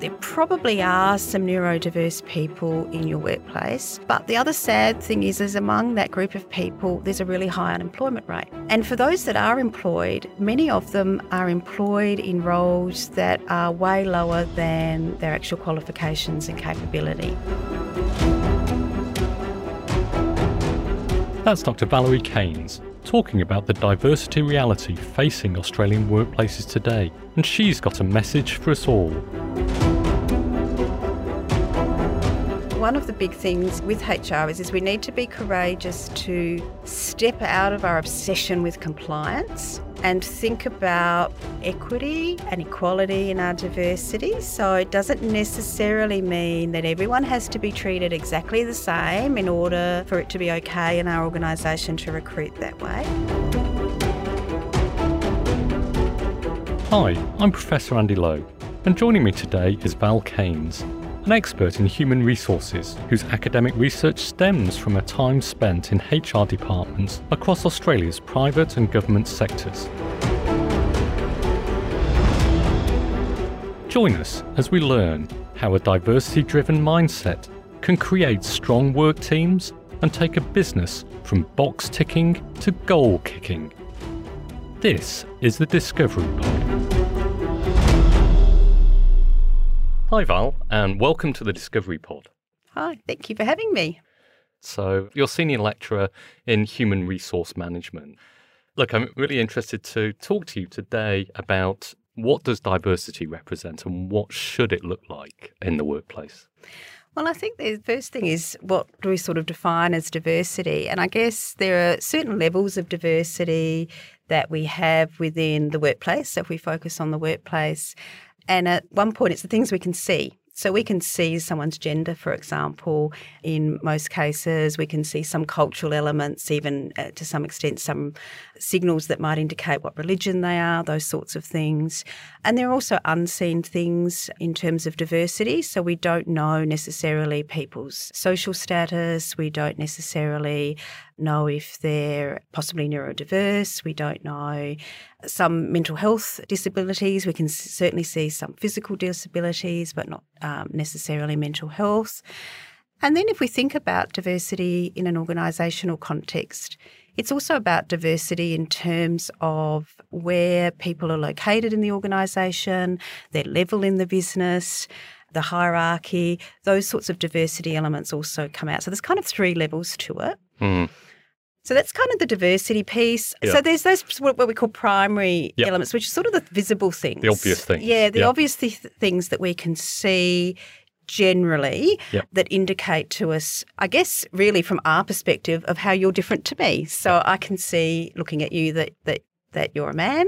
there probably are some neurodiverse people in your workplace. But the other sad thing is, is among that group of people, there's a really high unemployment rate. And for those that are employed, many of them are employed in roles that are way lower than their actual qualifications and capability. That's Dr. Valerie Caines talking about the diversity reality facing Australian workplaces today, and she's got a message for us all. One of the big things with HR is, is we need to be courageous to step out of our obsession with compliance and think about equity and equality in our diversity. So it doesn't necessarily mean that everyone has to be treated exactly the same in order for it to be okay in our organisation to recruit that way. Hi, I'm Professor Andy Lowe, and joining me today is Val Caines, an expert in human resources whose academic research stems from a time spent in HR departments across Australia's private and government sectors. Join us as we learn how a diversity driven mindset can create strong work teams and take a business from box ticking to goal kicking. This is the Discovery Pod. Hi, Val, and welcome to the Discovery Pod. Hi, thank you for having me. So, you're senior lecturer in human resource management. Look, I'm really interested to talk to you today about what does diversity represent and what should it look like in the workplace? Well, I think the first thing is what do we sort of define as diversity? And I guess there are certain levels of diversity that we have within the workplace. So if we focus on the workplace, and at one point, it's the things we can see. So we can see someone's gender, for example, in most cases. We can see some cultural elements, even uh, to some extent, some signals that might indicate what religion they are, those sorts of things. And there are also unseen things in terms of diversity. So we don't know necessarily people's social status. We don't necessarily know if they're possibly neurodiverse. We don't know some mental health disabilities. We can certainly see some physical disabilities, but not um, necessarily mental health. And then if we think about diversity in an organisational context, it's also about diversity in terms of where people are located in the organisation, their level in the business, the hierarchy, those sorts of diversity elements also come out. So there's kind of three levels to it. Mm. So that's kind of the diversity piece. Yeah. So there's those what we call primary yep. elements, which are sort of the visible things, the obvious things. Yeah, the yep. obvious th- things that we can see generally yep. that indicate to us, I guess, really from our perspective of how you're different to me. So I can see looking at you that that that you're a man.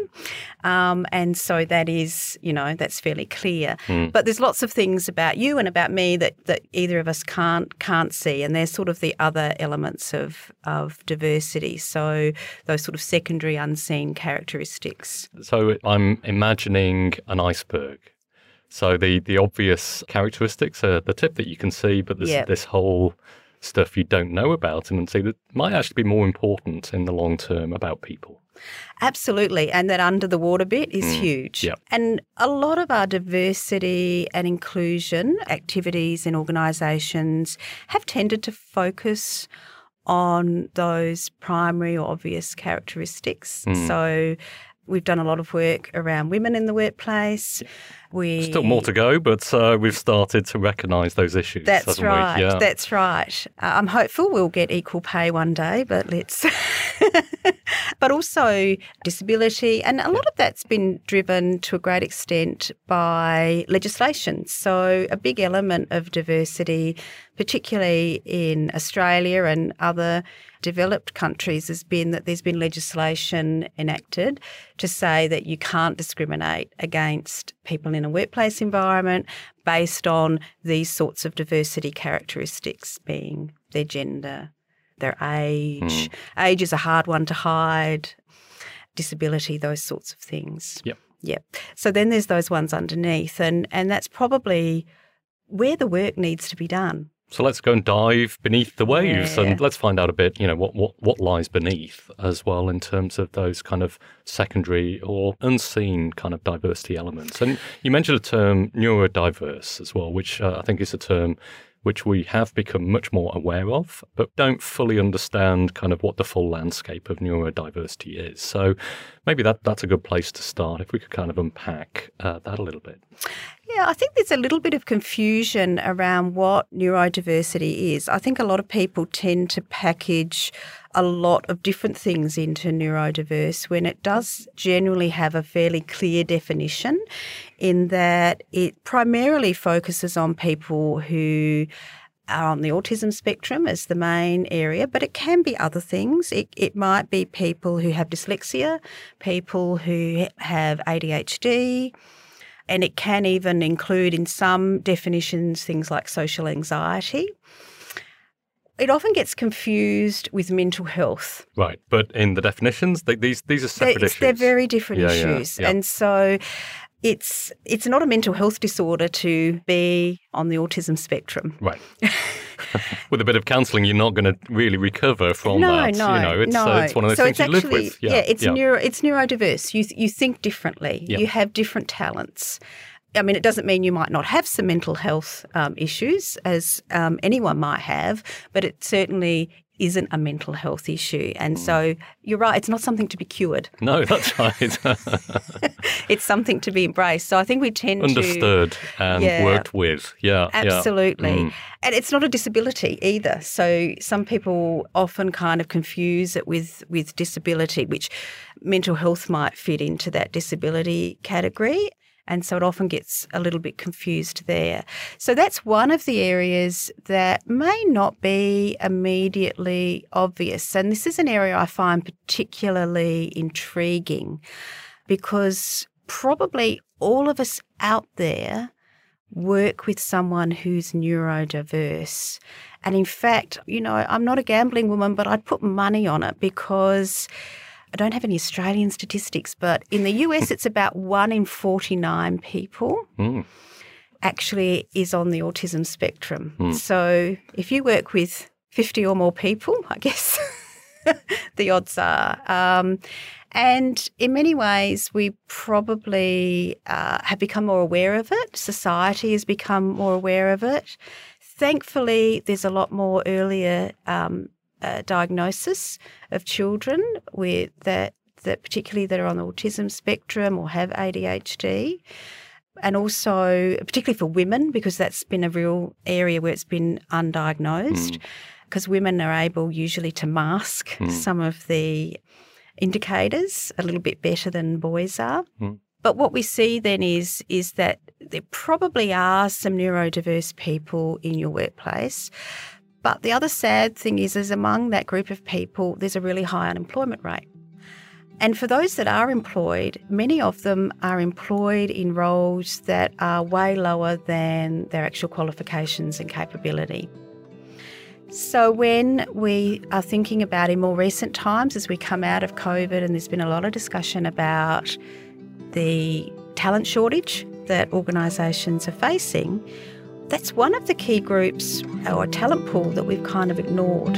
Um, and so that is, you know, that's fairly clear. Mm. But there's lots of things about you and about me that, that either of us can't can't see. And there's sort of the other elements of of diversity. So those sort of secondary unseen characteristics. So I'm imagining an iceberg. So the the obvious characteristics are the tip that you can see, but there's yep. this whole stuff you don't know about and see that might actually be more important in the long term about people. Absolutely. And that under the water bit is mm, huge. Yep. And a lot of our diversity and inclusion activities in organisations have tended to focus on those primary or obvious characteristics. Mm. So we've done a lot of work around women in the workplace. We still more to go, but uh, we've started to recognise those issues. That's right. Yeah. That's right. Uh, I'm hopeful we'll get equal pay one day, but let's. but also disability, and a lot of that's been driven to a great extent by legislation. So a big element of diversity, particularly in Australia and other developed countries has been that there's been legislation enacted to say that you can't discriminate against people in a workplace environment based on these sorts of diversity characteristics, being their gender, their age. Mm. Age is a hard one to hide, disability, those sorts of things. Yep. Yep. So then there's those ones underneath, and, and that's probably where the work needs to be done So let's go and dive beneath the waves yeah. and let's find out a bit, you know, what, what, what lies beneath as well in terms of those kind of secondary or unseen kind of diversity elements. And you mentioned a term neurodiverse as well, which uh, I think is a term which we have become much more aware of, but don't fully understand kind of what the full landscape of neurodiversity is. So maybe that, that's a good place to start if we could kind of unpack uh, that a little bit. Yeah, I think there's a little bit of confusion around what neurodiversity is. I think a lot of people tend to package a lot of different things into neurodiverse when it does generally have a fairly clear definition in that it primarily focuses on people who are on the autism spectrum as the main area, but it can be other things. It, it might be people who have dyslexia, people who have ADHD, and it can even include, in some definitions, things like social anxiety it often gets confused with mental health. Right, but in the definitions, they, these these are separate they're, issues. They're very different yeah, issues, yeah, yeah. and so it's it's not a mental health disorder to be on the autism spectrum. Right. with a bit of counselling, you're not going to really recover from no, that. No, you know, it's, no. Uh, it's one of those so things you actually, live with. Yeah, yeah it's yeah. neuro, it's neurodiverse. You you think differently. You have different talents. I mean, it doesn't mean you might not have some mental health um, issues, as um, anyone might have, but it certainly isn't a mental health issue. And mm. so you're right, it's not something to be cured. No, that's right. it's something to be embraced. So I think we tend Understood to. and yeah, worked with. Yeah. Absolutely. Yeah. Mm. And it's not a disability either. So some people often kind of confuse it with, with disability, which mental health might fit into that disability category. And so it often gets a little bit confused there. So that's one of the areas that may not be immediately obvious. And this is an area I find particularly intriguing because probably all of us out there work with someone who's neurodiverse. And in fact, you know, I'm not a gambling woman, but I'd put money on it because I don't have any Australian statistics, but in the US, it's about one in 49 people. Mm. Actually, is on the autism spectrum. Mm. So, if you work with 50 or more people, I guess the odds are. Um, and in many ways, we probably uh, have become more aware of it. Society has become more aware of it. Thankfully, there's a lot more earlier um, uh, diagnosis of children with that that particularly that are on the autism spectrum or have ADHD. And also, particularly for women, because that's been a real area where it's been undiagnosed, because mm. women are able usually to mask mm. some of the indicators a little bit better than boys are. Mm. But what we see then is is that there probably are some neurodiverse people in your workplace, but the other sad thing is, is among that group of people, there's a really high unemployment rate. And for those that are employed, many of them are employed in roles that are way lower than their actual qualifications and capability. So, when we are thinking about in more recent times, as we come out of COVID, and there's been a lot of discussion about the talent shortage that organisations are facing, that's one of the key groups uh, or talent pool that we've kind of ignored.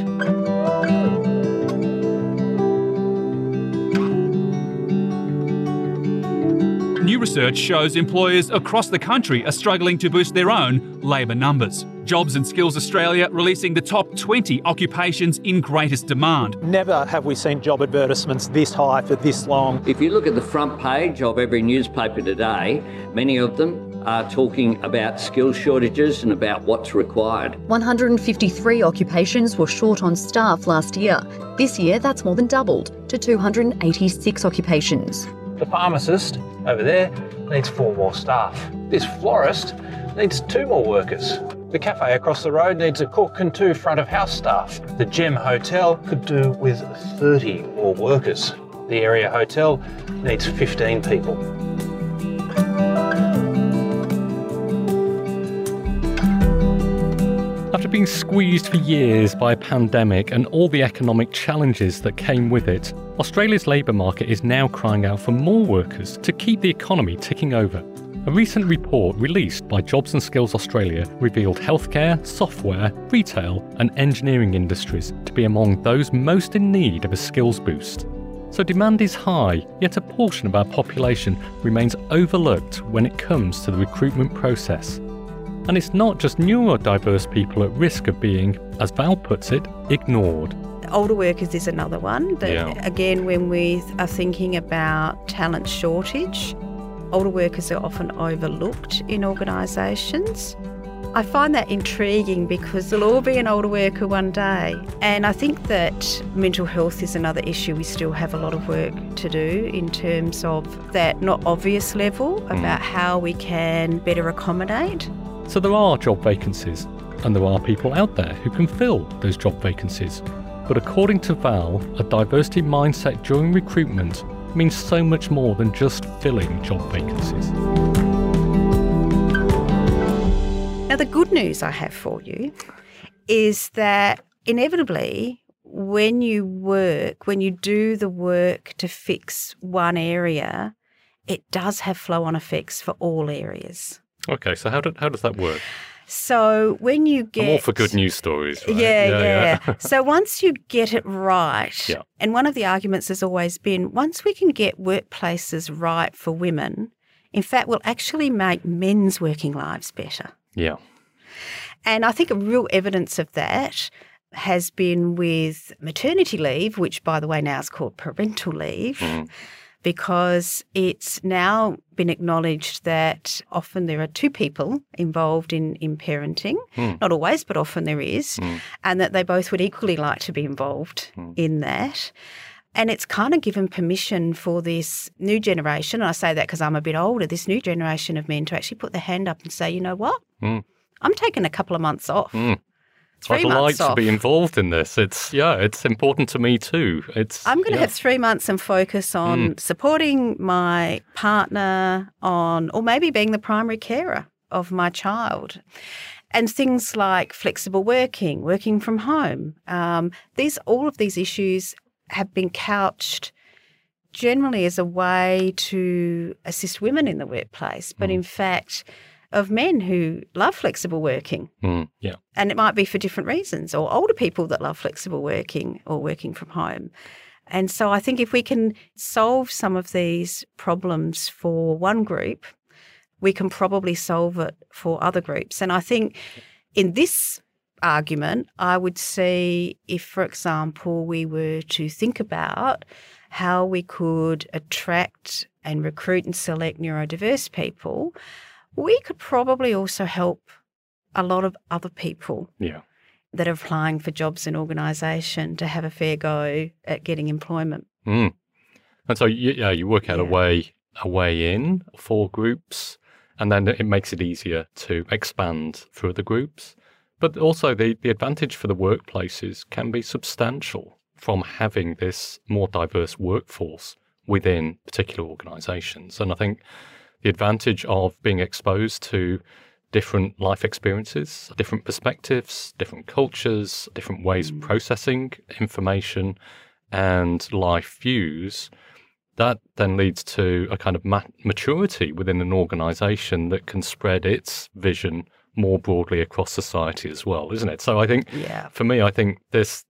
New research shows employers across the country are struggling to boost their own labour numbers. Jobs and Skills Australia releasing the top 20 occupations in greatest demand. Never have we seen job advertisements this high for this long. If you look at the front page of every newspaper today, many of them are talking about skill shortages and about what's required. 153 occupations were short on staff last year. This year, that's more than doubled to 286 occupations. The pharmacist over there needs four more staff. This florist needs two more workers. The cafe across the road needs a cook and two front of house staff. The Gem Hotel could do with 30 more workers. The area hotel needs 15 people. Squeezed for years by a pandemic and all the economic challenges that came with it, Australia's labour market is now crying out for more workers to keep the economy ticking over. A recent report released by Jobs and Skills Australia revealed healthcare, software, retail, and engineering industries to be among those most in need of a skills boost. So demand is high, yet a portion of our population remains overlooked when it comes to the recruitment process. And it's not just neurodiverse people at risk of being, as Val puts it, ignored. Older workers is another one. That, yeah. Again, when we are thinking about talent shortage, older workers are often overlooked in organisations. I find that intriguing because there'll all be an older worker one day. And I think that mental health is another issue we still have a lot of work to do in terms of that not obvious level mm. about how we can better accommodate. So there are job vacancies, and there are people out there who can fill those job vacancies. But according to Val, a diversity mindset during recruitment means so much more than just filling job vacancies. Now, the good news I have for you is that inevitably, when you work, when you do the work to fix one area, it does have flow on effects for all areas. Okay, so how, do, how does that work? So when you get I'm all for good news stories, right? yeah, yeah, yeah. yeah. so once you get it right, yeah. and one of the arguments has always been once we can get workplaces right for women, in fact, we'll actually make men's working lives better. Yeah. And I think a real evidence of that has been with maternity leave, which by the way now is called parental leave. Mm because it's now been acknowledged that often there are two people involved in, in parenting. Mm. Not always, but often there is, mm. and that they both would equally like to be involved mm. in that. And it's kind of given permission for this new generation, and I say that because I'm a bit older, this new generation of men to actually put their hand up and say, you know what? Hmm. I'm taking a couple of months off. I'd like off. to be involved in this. It's yeah, it's important to me too. It's I'm going to yeah. have three months and focus on mm. supporting my partner on, or maybe being the primary carer of my child. And things like flexible working, working from home. Um, these all of these issues have been couched generally as a way to assist women in the workplace, but mm. in fact of men who love flexible working. Mm, yeah. And it might be for different reasons, or older people that love flexible working or working from home. And so I think if we can solve some of these problems for one group, we can probably solve it for other groups. And I think in this argument, I would see if, for example, we were to think about how we could attract and recruit and select neurodiverse people we could probably also help a lot of other people yeah. that are applying for jobs in organisation to have a fair go at getting employment. Mm. And so, you, yeah, you work out yeah. a way a way in for groups, and then it makes it easier to expand through the groups. But also, the, the advantage for the workplaces can be substantial from having this more diverse workforce within particular organisations. And I think the advantage of being exposed to different life experiences, different perspectives, different cultures, different ways of mm. processing information and life views. That then leads to a kind of maturity within an organization that can spread its vision more broadly across society as well, isn't it? So I think, yeah. for me, I think this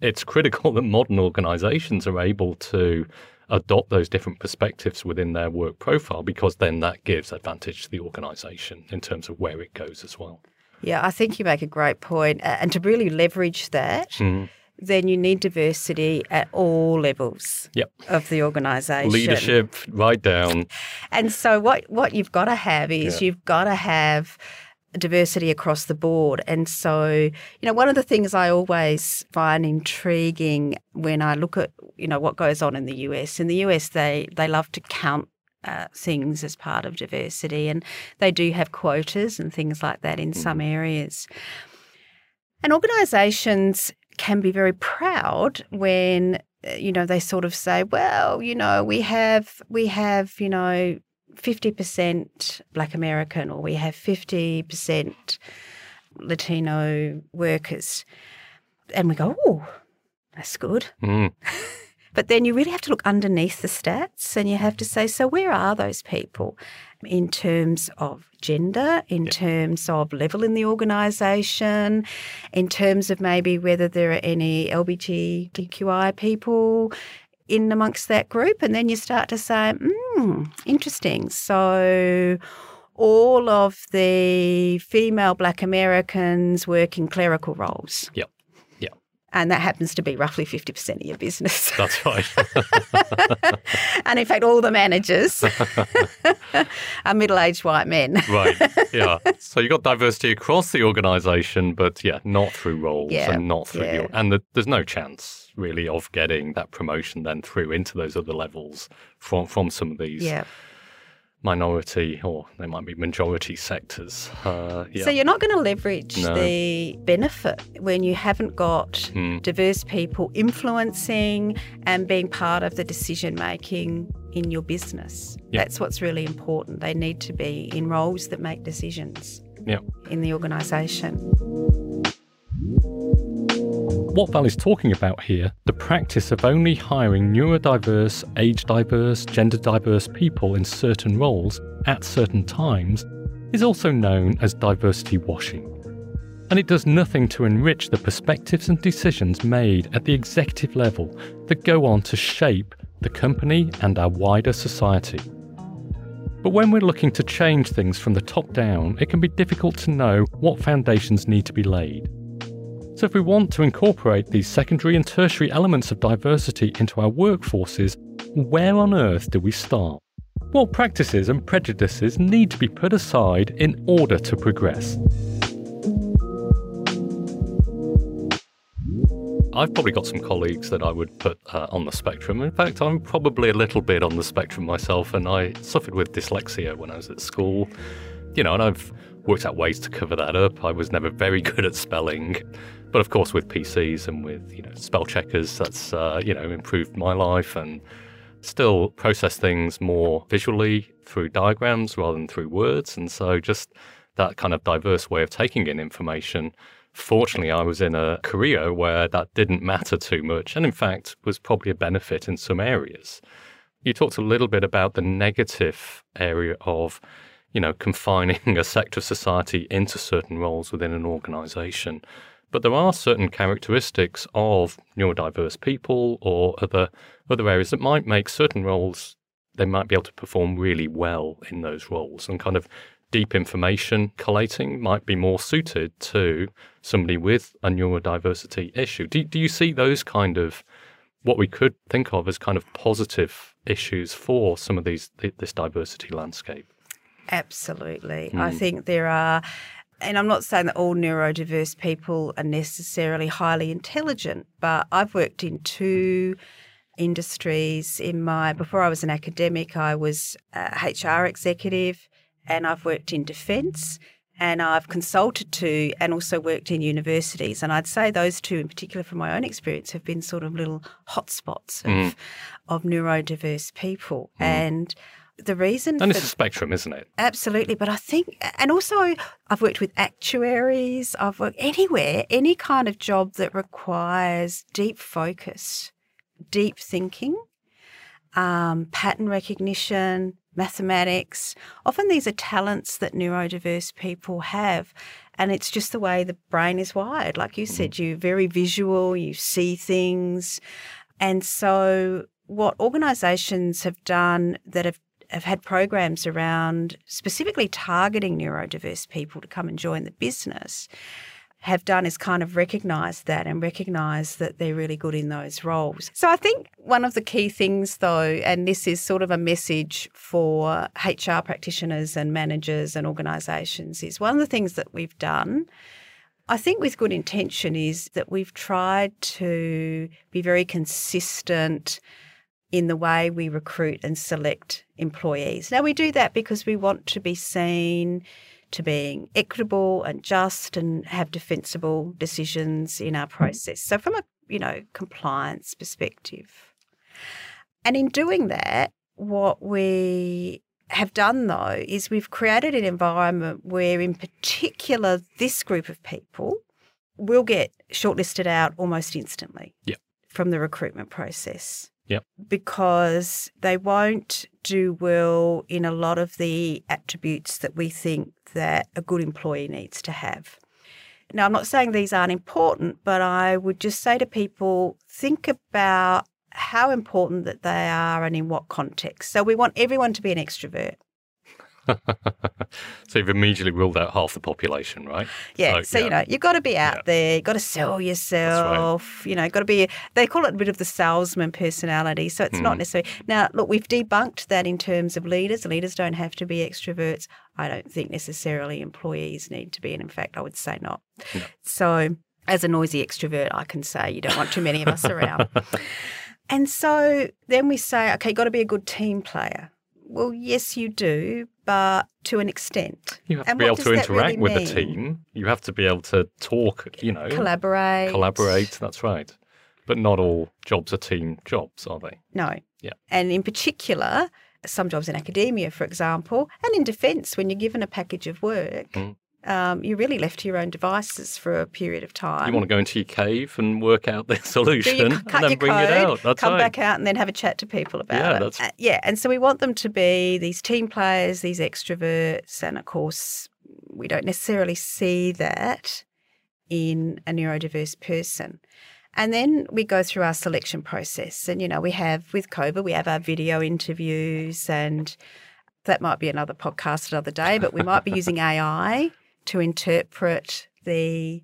it's critical that modern organizations are able to adopt those different perspectives within their work profile because then that gives advantage to the organization in terms of where it goes as well. Yeah, I think you make a great point. And to really leverage that, mm. then you need diversity at all levels yep. of the organisation. Leadership, right down. And so what, what you've got to have is yeah. you've got to have diversity across the board. And so, you know, one of the things I always find intriguing when I look at, you know, what goes on in the US. In the US, they they love to count uh, things as part of diversity, and they do have quotas and things like that in mm. some areas. And organisations can be very proud when uh, you know they sort of say, well, you know, we have we have you know 50% Black American or we have 50% Latino workers. And we go, oh, that's good. Mm. But then you really have to look underneath the stats and you have to say, so where are those people in terms of gender, in terms of level in the organisation, in terms of maybe whether there are any LGBTQI people in amongst that group? And then you start to say, hmm, interesting. So all of the female black Americans work in clerical roles. Yep. And that happens to be roughly 50% of your business. That's right. and in fact, all the managers are middle aged white men. right. Yeah. So you've got diversity across the organisation, but yeah, not through roles yeah. and not through yeah. your. And the, there's no chance really of getting that promotion then through into those other levels from, from some of these. Yeah minority or they might be majority sectors. Uh, yeah. So you're not going to leverage no. the benefit when you haven't got mm. diverse people influencing and being part of the decision making in your business. Yep. That's what's really important. They need to be in roles that make decisions yep. in the organisation. What Val is talking about here, the practice of only hiring neurodiverse, age diverse, gender diverse people in certain roles at certain times, is also known as diversity washing. And it does nothing to enrich the perspectives and decisions made at the executive level that go on to shape the company and our wider society. But when we're looking to change things from the top down, it can be difficult to know what foundations need to be laid. So, if we want to incorporate these secondary and tertiary elements of diversity into our workforces, where on earth do we start? What practices and prejudices need to be put aside in order to progress? I've probably got some colleagues that I would put uh, on the spectrum. In fact, I'm probably a little bit on the spectrum myself, and I suffered with dyslexia when I was at school. You know, and I've worked out ways to cover that up. I was never very good at spelling. But of course, with PCs and with you know spell checkers, that's uh, you know improved my life and still process things more visually through diagrams rather than through words. And so just that kind of diverse way of taking in information. Fortunately, I was in a career where that didn't matter too much, and in fact was probably a benefit in some areas. You talked a little bit about the negative area of you know, confining a sector of society into certain roles within an organization. But there are certain characteristics of neurodiverse people or other other areas that might make certain roles they might be able to perform really well in those roles and kind of deep information collating might be more suited to somebody with a neurodiversity issue. Do, do you see those kind of what we could think of as kind of positive issues for some of these this diversity landscape? Absolutely. Mm. I hmm. think there are and I'm not saying that all neurodiverse people are necessarily highly intelligent, but I've worked in two industries in my before I was an academic I was a HR executive and I've worked in defence and I've consulted to and also worked in universities and I'd say those two in particular from my own experience have been sort of little hotspots of, mm. of neurodiverse people mm. and the reason and it's a spectrum isn't it absolutely but i think and also i've worked with actuaries i've worked anywhere any kind of job that requires deep focus deep thinking um, pattern recognition mathematics often these are talents that neurodiverse people have and it's just the way the brain is wired like you said mm-hmm. you're very visual you see things and so what organisations have done that have have had programs around specifically targeting neurodiverse people to come and join the business have done is kind of recognize that and recognize that they're really good in those roles. So I think one of the key things though and this is sort of a message for HR practitioners and managers and organizations is one of the things that we've done I think with good intention is that we've tried to be very consistent in the way we recruit and select employees. Now, we do that because we want to be seen to being equitable and just and have defensible decisions in our mm-hmm. process. So, from a you know compliance perspective, and in doing that, what we have done though is we've created an environment where, in particular, this group of people will get shortlisted out almost instantly yep. from the recruitment process. Yep. Because they won't do well in a lot of the attributes that we think that a good employee needs to have. Now, I'm not saying these aren't important, but I would just say to people think about how important that they are and in what context. So we want everyone to be an extrovert. so you've immediately ruled out half the population, right? Yeah. So, so yeah. you know, you've got to be out yeah. there. You've got to sell yourself. Right. You know, got to be. They call it a bit of the salesman personality. So it's mm. not hmm. necessarily. Now, look, we've debunked that in terms of leaders. Leaders don't have to be extroverts. I don't think necessarily employees need to be, and in fact, I would say not. No. So, as a noisy extrovert, I can say you don't want too many of us around. And so then we say, okay, got to be a good team player. Well, yes, you do, to an extent. You have and to be able to interact really with the team. You have to be able to talk, you know, collaborate. Collaborate, that's right. But not all jobs are team jobs, are they? No. Yeah. And in particular, some jobs in academia, for example, and in defence, when you're given a package of work, mm um, you're really left to your own devices for a period of time. You want to go into your cave and work out the solution and then bring code, it out. That's come right. back out and then have a chat to people about yeah, it. That's... Uh, yeah, and so we want them to be these team players, these extroverts, and of course, we don't necessarily see that in a neurodiverse person. And then we go through our selection process. And, you know, we have with COBA, we have our video interviews, and that might be another podcast another day, but we might be using AI to interpret the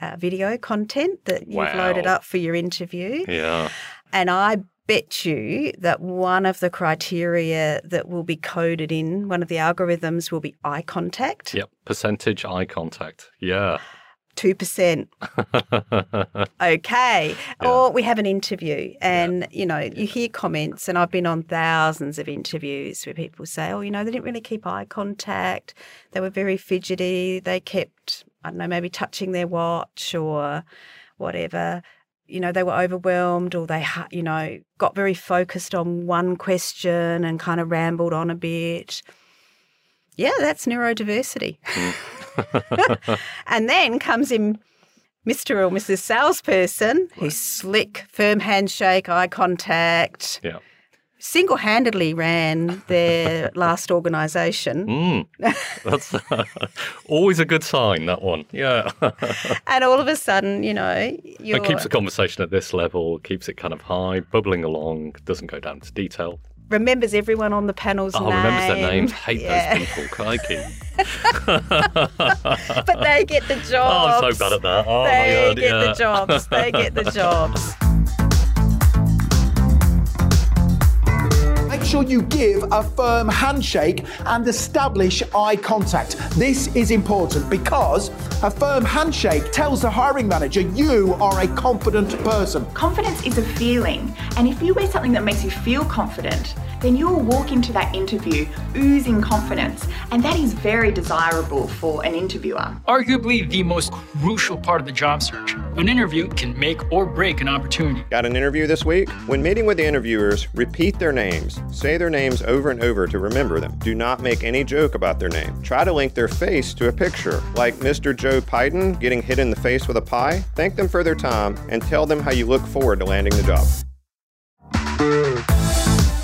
uh, video content that you've loaded up for your interview. Yeah. And I bet you that one of the criteria that will be coded in one of the algorithms will be eye contact. Yep, percentage eye contact. Yeah. 2%. okay. Yeah. Or we have an interview and, yeah. you know, you hear comments, and I've been on thousands of interviews where people say, oh, you know, they didn't really keep eye contact. They were very fidgety. They kept, I don't know, maybe touching their watch or whatever. You know, they were overwhelmed or they, you know, got very focused on one question and kind of rambled on a bit. Yeah, that's neurodiversity. Hmm. And then comes in Mr. or Mrs. Salesperson, who's slick, firm handshake, eye contact. Yeah. Single handedly ran their last organisation. Mm, that's uh, always a good sign, that one. Yeah. and all of a sudden, you know, it keeps the conversation at this level, keeps it kind of high, bubbling along, doesn't go down to detail remembers everyone on the panel's oh, name. remembers their names. Hate yeah. those people. Crikey. but they get the jobs. Oh, I'm so bad at that. Oh, they my God, get yeah. the jobs. They get the jobs. Sure you give a firm handshake and establish eye contact. This is important because a firm handshake tells the hiring manager you are a confident person. Confidence is a feeling, and if you wear something that makes you feel confident, then you'll walk into that interview oozing confidence, and that is very desirable for an interviewer. Arguably the most crucial part of the job search. An interview can make or break an opportunity. Got an interview this week? When meeting with the interviewers, repeat their names. Say their names over and over to remember them. Do not make any joke about their name. Try to link their face to a picture, like Mr. Joe Python getting hit in the face with a pie. Thank them for their time and tell them how you look forward to landing the job.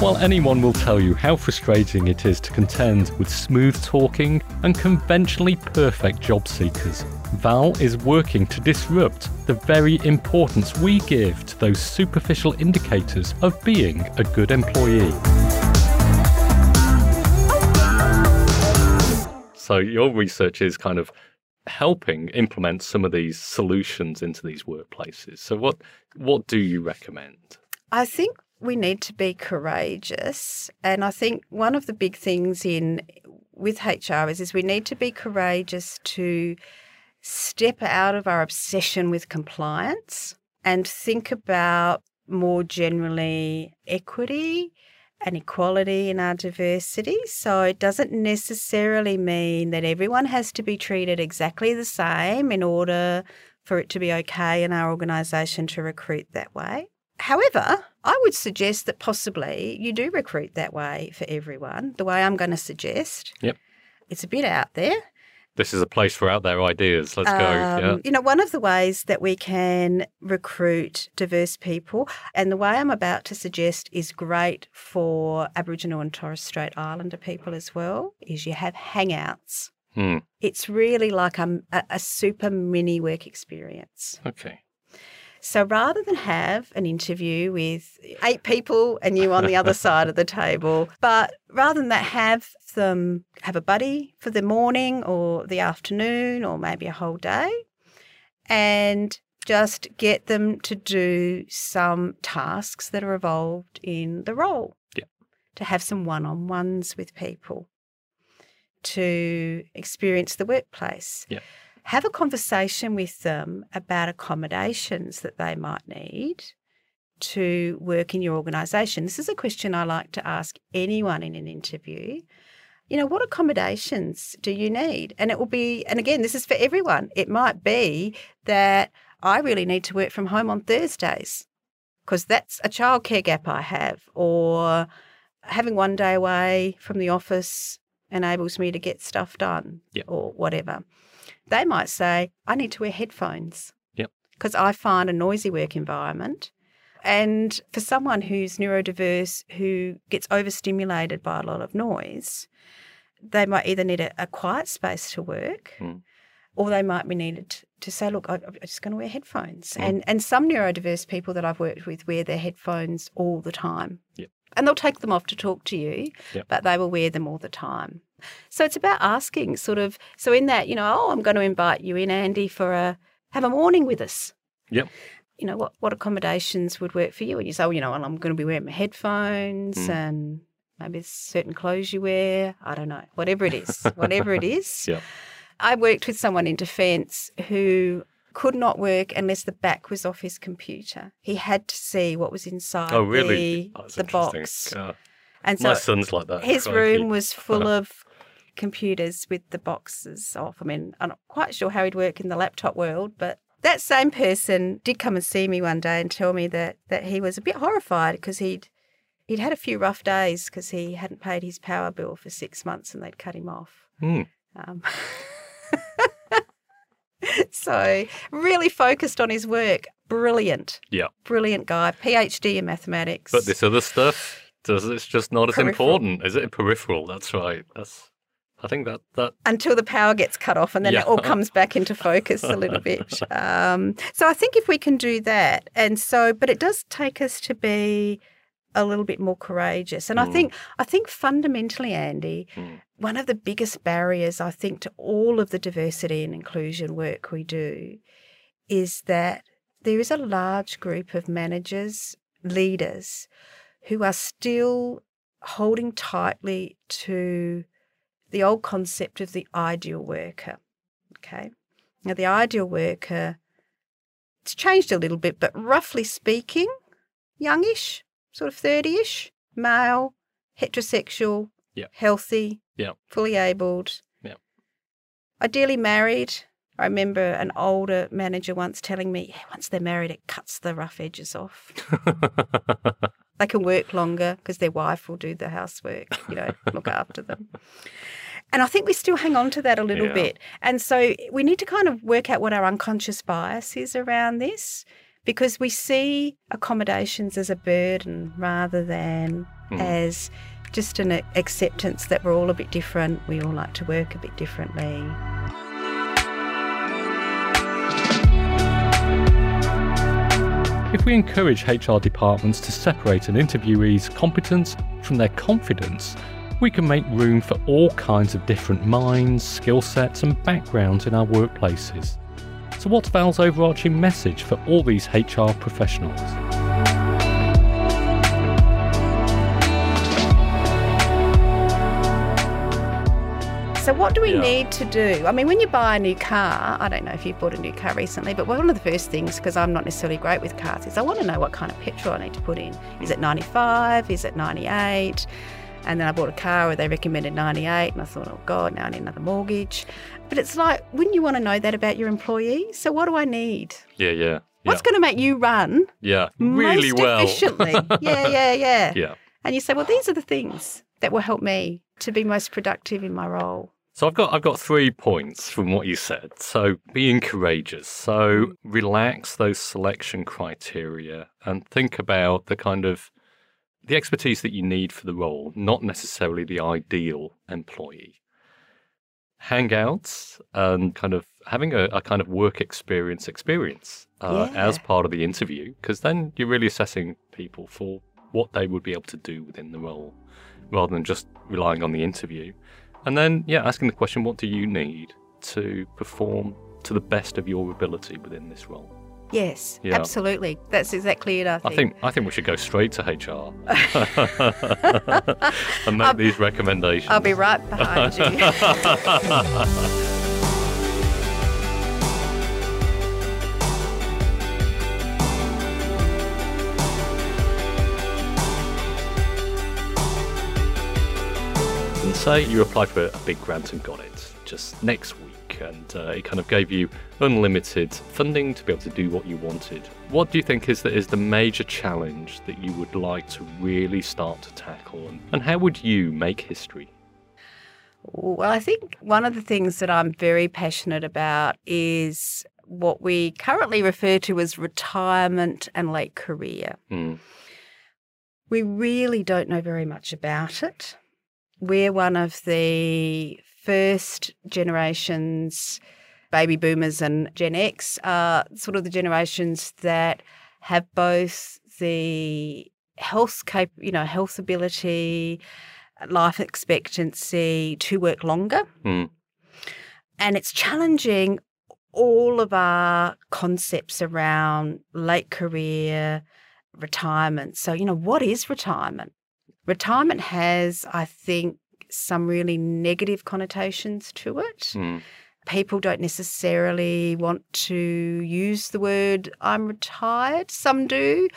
While anyone will tell you how frustrating it is to contend with smooth talking and conventionally perfect job seekers, Val is working to disrupt the very importance we give to those superficial indicators of being a good employee. So, your research is kind of helping implement some of these solutions into these workplaces. So, what, what do you recommend? I think we need to be courageous. And I think one of the big things in with HR is, is we need to be courageous to step out of our obsession with compliance and think about more generally equity and equality in our diversity. So it doesn't necessarily mean that everyone has to be treated exactly the same in order for it to be okay in our organisation to recruit that way. However, I would suggest that possibly you do recruit that way for everyone, the way I'm going to suggest. Yep. It's a bit out there. This is a place for out there ideas. Let's go. Um, Yeah. You know, one of the ways that we can recruit diverse people, and the way I'm about to suggest is great for Aboriginal and Torres Strait Islander people as well, is you have hangouts. Hmm. It's really like a, a, a super mini work experience. Okay. So rather than have an interview with eight people and you on the other side of the table, but rather than that, have them have a buddy for the morning or the afternoon or maybe a whole day and just get them to do some tasks that are involved in the role. Yeah. To have some one on ones with people, to experience the workplace Yeah. Have a conversation with them about accommodations that they might need to work in your organisation. This is a question I like to ask anyone in an interview. You know, what accommodations do you need? And it will be, and again, this is for everyone. It might be that I really need to work from home on Thursdays because that's a childcare gap I have, or having one day away from the office enables me to get stuff done, Yep. or whatever. They might say, I need to wear headphones Yep. because I find a noisy work environment. And for someone who's neurodiverse, who gets overstimulated by a lot of noise, they might either need a, a quiet space to work Mm. or they might be needed to say, look, I- I'm just going to wear headphones. Mm. And, and some neurodiverse people that I've worked with wear their headphones all the time. Yep. And they'll take them off to talk to you, Yep. but they will wear them all the time. So it's about asking, sort of, so in that, you know, oh, I'm going to invite you in, Andy, for a have a morning with us. Yep. You know, what, what accommodations would work for you? And you say, well, you know, well, I'm going to be wearing my headphones Mm. and maybe certain clothes you wear. I don't know, whatever it is, whatever it is. Yep. I worked with someone in defence who could not work unless the back was off his computer. He had to see what was inside Oh, really? the, Oh, that's the box. And so My son's like that. his crikey. room was full of computers with the boxes off. I mean, I'm not quite sure how he'd work in the laptop world, but that same person did come and see me one day and tell me that that he was a bit horrified because he'd he'd had a few rough days because he hadn't paid his power bill for six months and they'd cut him off. Hmm. Um, so really focused on his work. Brilliant, Yeah. brilliant guy. PhD in mathematics. But this other stuff, does it's just not as important, is it? Peripheral. That's right. That's. I think that that until the power gets cut off and then Yeah. it all comes back into focus a little bit. Um, so I think if we can do that, and so, but it does take us to be a little bit more courageous. And I Mm. think, I think fundamentally, Andy, Mm. one of the biggest barriers I think to all of the diversity and inclusion work we do is that there is a large group of managers, leaders, who are still holding tightly to the old concept of the ideal worker. Okay. Now, the ideal worker, it's changed a little bit, but roughly speaking, youngish, sort of 30 ish, male, heterosexual, healthy, fully abled, ideally married. I remember an older manager once telling me, yeah, once they're married, it cuts the rough edges off. they can work longer because their wife will do the housework, you know, look after them. And I think we still hang on to that a little Yeah. bit. And so we need to kind of work out what our unconscious bias is around this because we see accommodations as a burden rather than Hmm. as just an acceptance that we're all a bit different. We all like to work a bit differently. If we encourage HR departments to separate an interviewee's competence from their confidence, we can make room for all kinds of different minds, skill sets, and backgrounds in our workplaces. So, what's Val's overarching message for all these HR professionals? So, what do we Yeah. need to do? I mean, when you buy a new car, I don't know if you've bought a new car recently, but one of the first things, because I'm not necessarily great with cars, is I want to know what kind of petrol I need to put in. Is it 95? Is it 98? And then I bought a car where they recommended 98, and I thought, oh God, now I need another mortgage. But it's like, wouldn't you want to know that about your employee? So, what do I need? Yeah, yeah. Yeah. What's going to make you run yeah. Really well. efficiently? yeah, yeah, yeah. yeah. And you say, well, these are the things that will help me to be most productive in my role. So I've got I've got three points from what you said. So being courageous. So relax those selection criteria and think about the kind of the expertise that you need for the role, not necessarily the ideal employee. Hangouts and kind of having a, a kind of work experience experience uh, yeah. as part of the interview, because then you're really assessing people for what they would be able to do within the role rather than just relying on the interview. And then, yeah, asking the question, what do you need to perform to the best of your ability within this role? Yes, yeah. absolutely. That's exactly it. I think. I think I think we should go straight to HR and make I'll, these recommendations. I'll be right behind you. and say you applied for a big grant and got it just next week and uh, it kind of gave you unlimited funding to be able to do what you wanted. What do you think is the, is the major challenge that you would like to really start to tackle, and, and how would you make history? Well, I think one of the things that I'm very passionate about is what we currently refer to as retirement and late career. Mm. We really don't know very much about it. We're one of the first generations, baby boomers and Gen X, are sort of the generations that have both the health cap- you know, health ability, life expectancy to work longer. Mm. And it's challenging all of our concepts around late career, retirement. So, you know, what is retirement? Retirement has, I think, some really negative connotations to it. Mm people don't necessarily want to use the word I'm retired. Some do.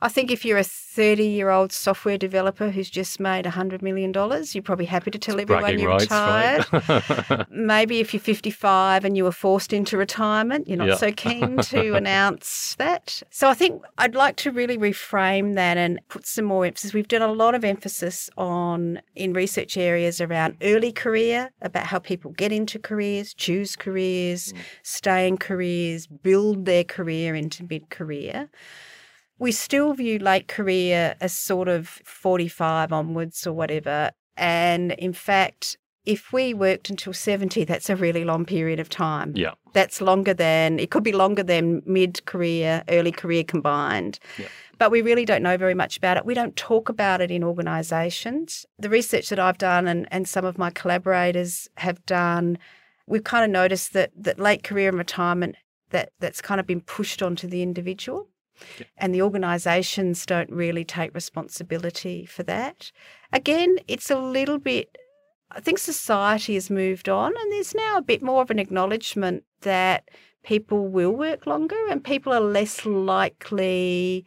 I think if you're a 30 year old software developer who's just made $100 million, you're probably happy to tell everyone you're rights, retired. Right? Maybe if you're 55 and you were forced into retirement, you're not yeah. so keen to announce that. So I think I'd like to really reframe that and put some more emphasis. We've done a lot of emphasis on in research areas around early career, about how people get into careers, choose careers, mm. stay in careers, build their career into mid career. We still view late career as sort of 45 onwards or whatever. And in fact, if we worked until 70, that's a really long period of time. Yeah. That's longer than, it could be longer than mid career, early career combined. Yeah. But we really don't know very much about it. We don't talk about it in organisations. The research that I've done and, and some of my collaborators have done we've kind of noticed that that late career and retirement that that's kind of been pushed onto the individual. Yeah. And the organisations don't really take responsibility for that. Again, it's a little bit, I think society has moved on, and there's now a bit more of an acknowledgement that people will work longer and people are less likely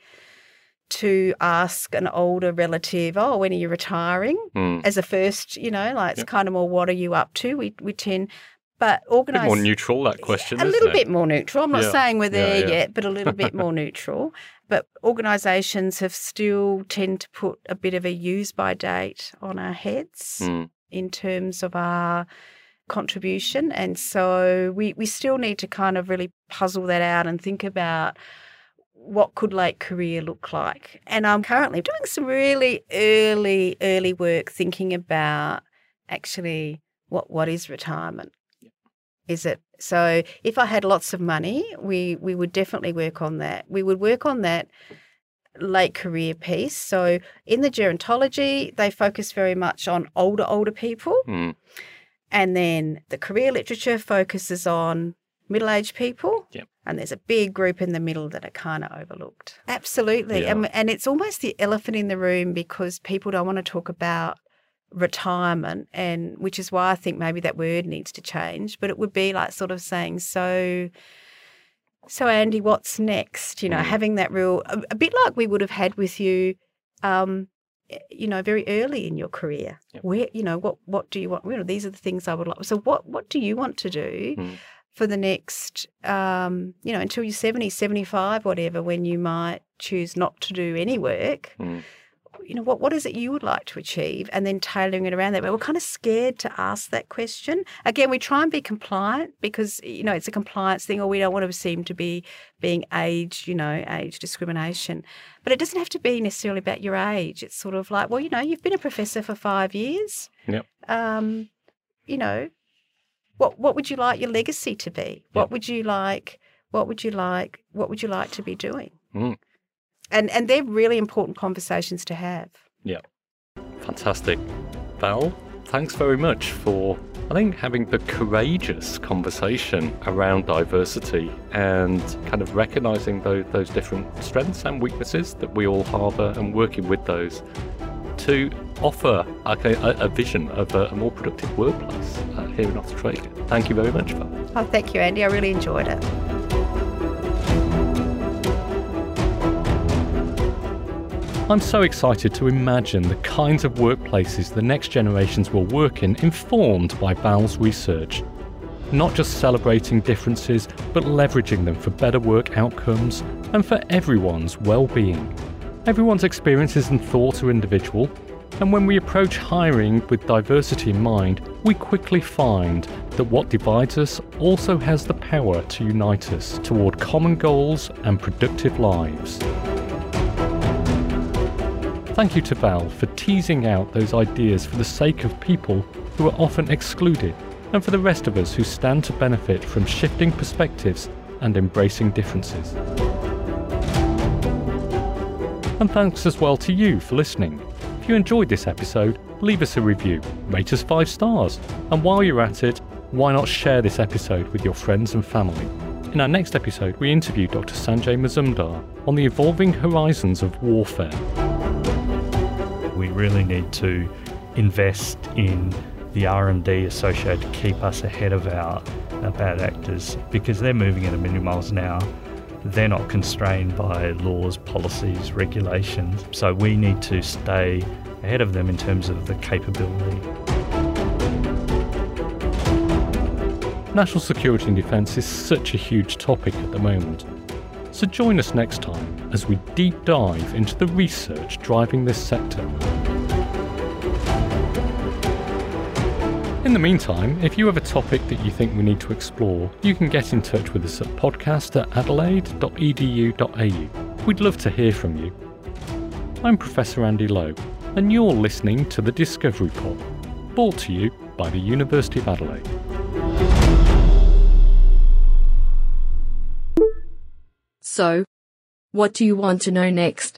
to ask an older relative, oh, when are you retiring? Mm. As a first, you know, like it's yep. kind of more, what are you up to? We, we tend, but organised. more neutral, that question. A little it? bit more neutral. I'm not yeah. saying we're there yeah, yeah. yet, but a little bit more neutral. But organisations have still tend to put a bit of a use by date on our heads mm. in terms of our contribution. And so we, we still need to kind of really puzzle that out and think about what could late career look like. And I'm currently doing some really early, early work thinking about actually what what is retirement is it? So if I had lots of money, we we would definitely work on that. We would work on that late career piece. So in the gerontology, they focus very much on older older people. Mm. And then the career literature focuses on middle-aged people. Yep. And there's a big group in the middle that are kind of overlooked. Absolutely. Yeah. And, and it's almost the elephant in the room because people don't want to talk about retirement and which is why I think maybe that word needs to change but it would be like sort of saying so so Andy what's next you know mm. having that real a, a, bit like we would have had with you um eh, you know very early in your career yep. where you know what what do you want you know these are the things I would like so what what do you want to do mm. for the next um you know until you're 70 75 whatever when you might choose not to do any work mm you know, what, what is it you would like to achieve? And then tailoring it around that. But we're kind of scared to ask that question. Again, we try and be compliant because, you know, it's a compliance thing or we don't want to seem to be being age, you know, age discrimination. But it doesn't have to be necessarily about your age. It's sort of like, well, you know, you've been a professor for five years. Yep. Um, you know, what what would you like your legacy to be? What would you like? What would you like? What would you like to be doing? Mm. And and they're really important conversations to have. Yeah. Fantastic. Val, thanks very much for I think having the courageous conversation around diversity and kind of recognizing those, those different strengths and weaknesses that we all harbour and working with those to offer a, a vision of a, a, more productive workplace uh, here in Australia. Thank you very much, Val. Oh, thank you, Andy. I really enjoyed it. I'm so excited to imagine the kinds of workplaces the next generations will work in, informed by Val's research. Not just celebrating differences, but leveraging them for better work outcomes and for everyone's well-being. Everyone's experiences and thoughts are individual, and when we approach hiring with diversity in mind, we quickly find that what divides us also has the power to unite us toward common goals and productive lives. Thank you to Val for teasing out those ideas for the sake of people who are often excluded, and for the rest of us who stand to benefit from shifting perspectives and embracing differences. And thanks as well to you for listening. If you enjoyed this episode, leave us a review, rate us 5 stars, and while you're at it, why not share this episode with your friends and family? In our next episode, we interview Dr. Sanjay Mazumdar on the evolving horizons of warfare we really need to invest in the R&D associated to keep us ahead of our, our bad actors because they're moving at a million miles an hour. They're not constrained by laws, policies, regulations. So we need to stay ahead of them in terms of the capability. National security and defence is such a huge topic at the moment. So join us next time as we deep dive into the research driving this sector. In the meantime, if you have a topic that you think we need to explore, you can get in touch with us at podcast at adelaide.edu.au. We'd love to hear from you. I'm Professor Andy Lowe, and you're listening to the Discovery Pod, brought to you by the University of Adelaide. So, what do you want to know next?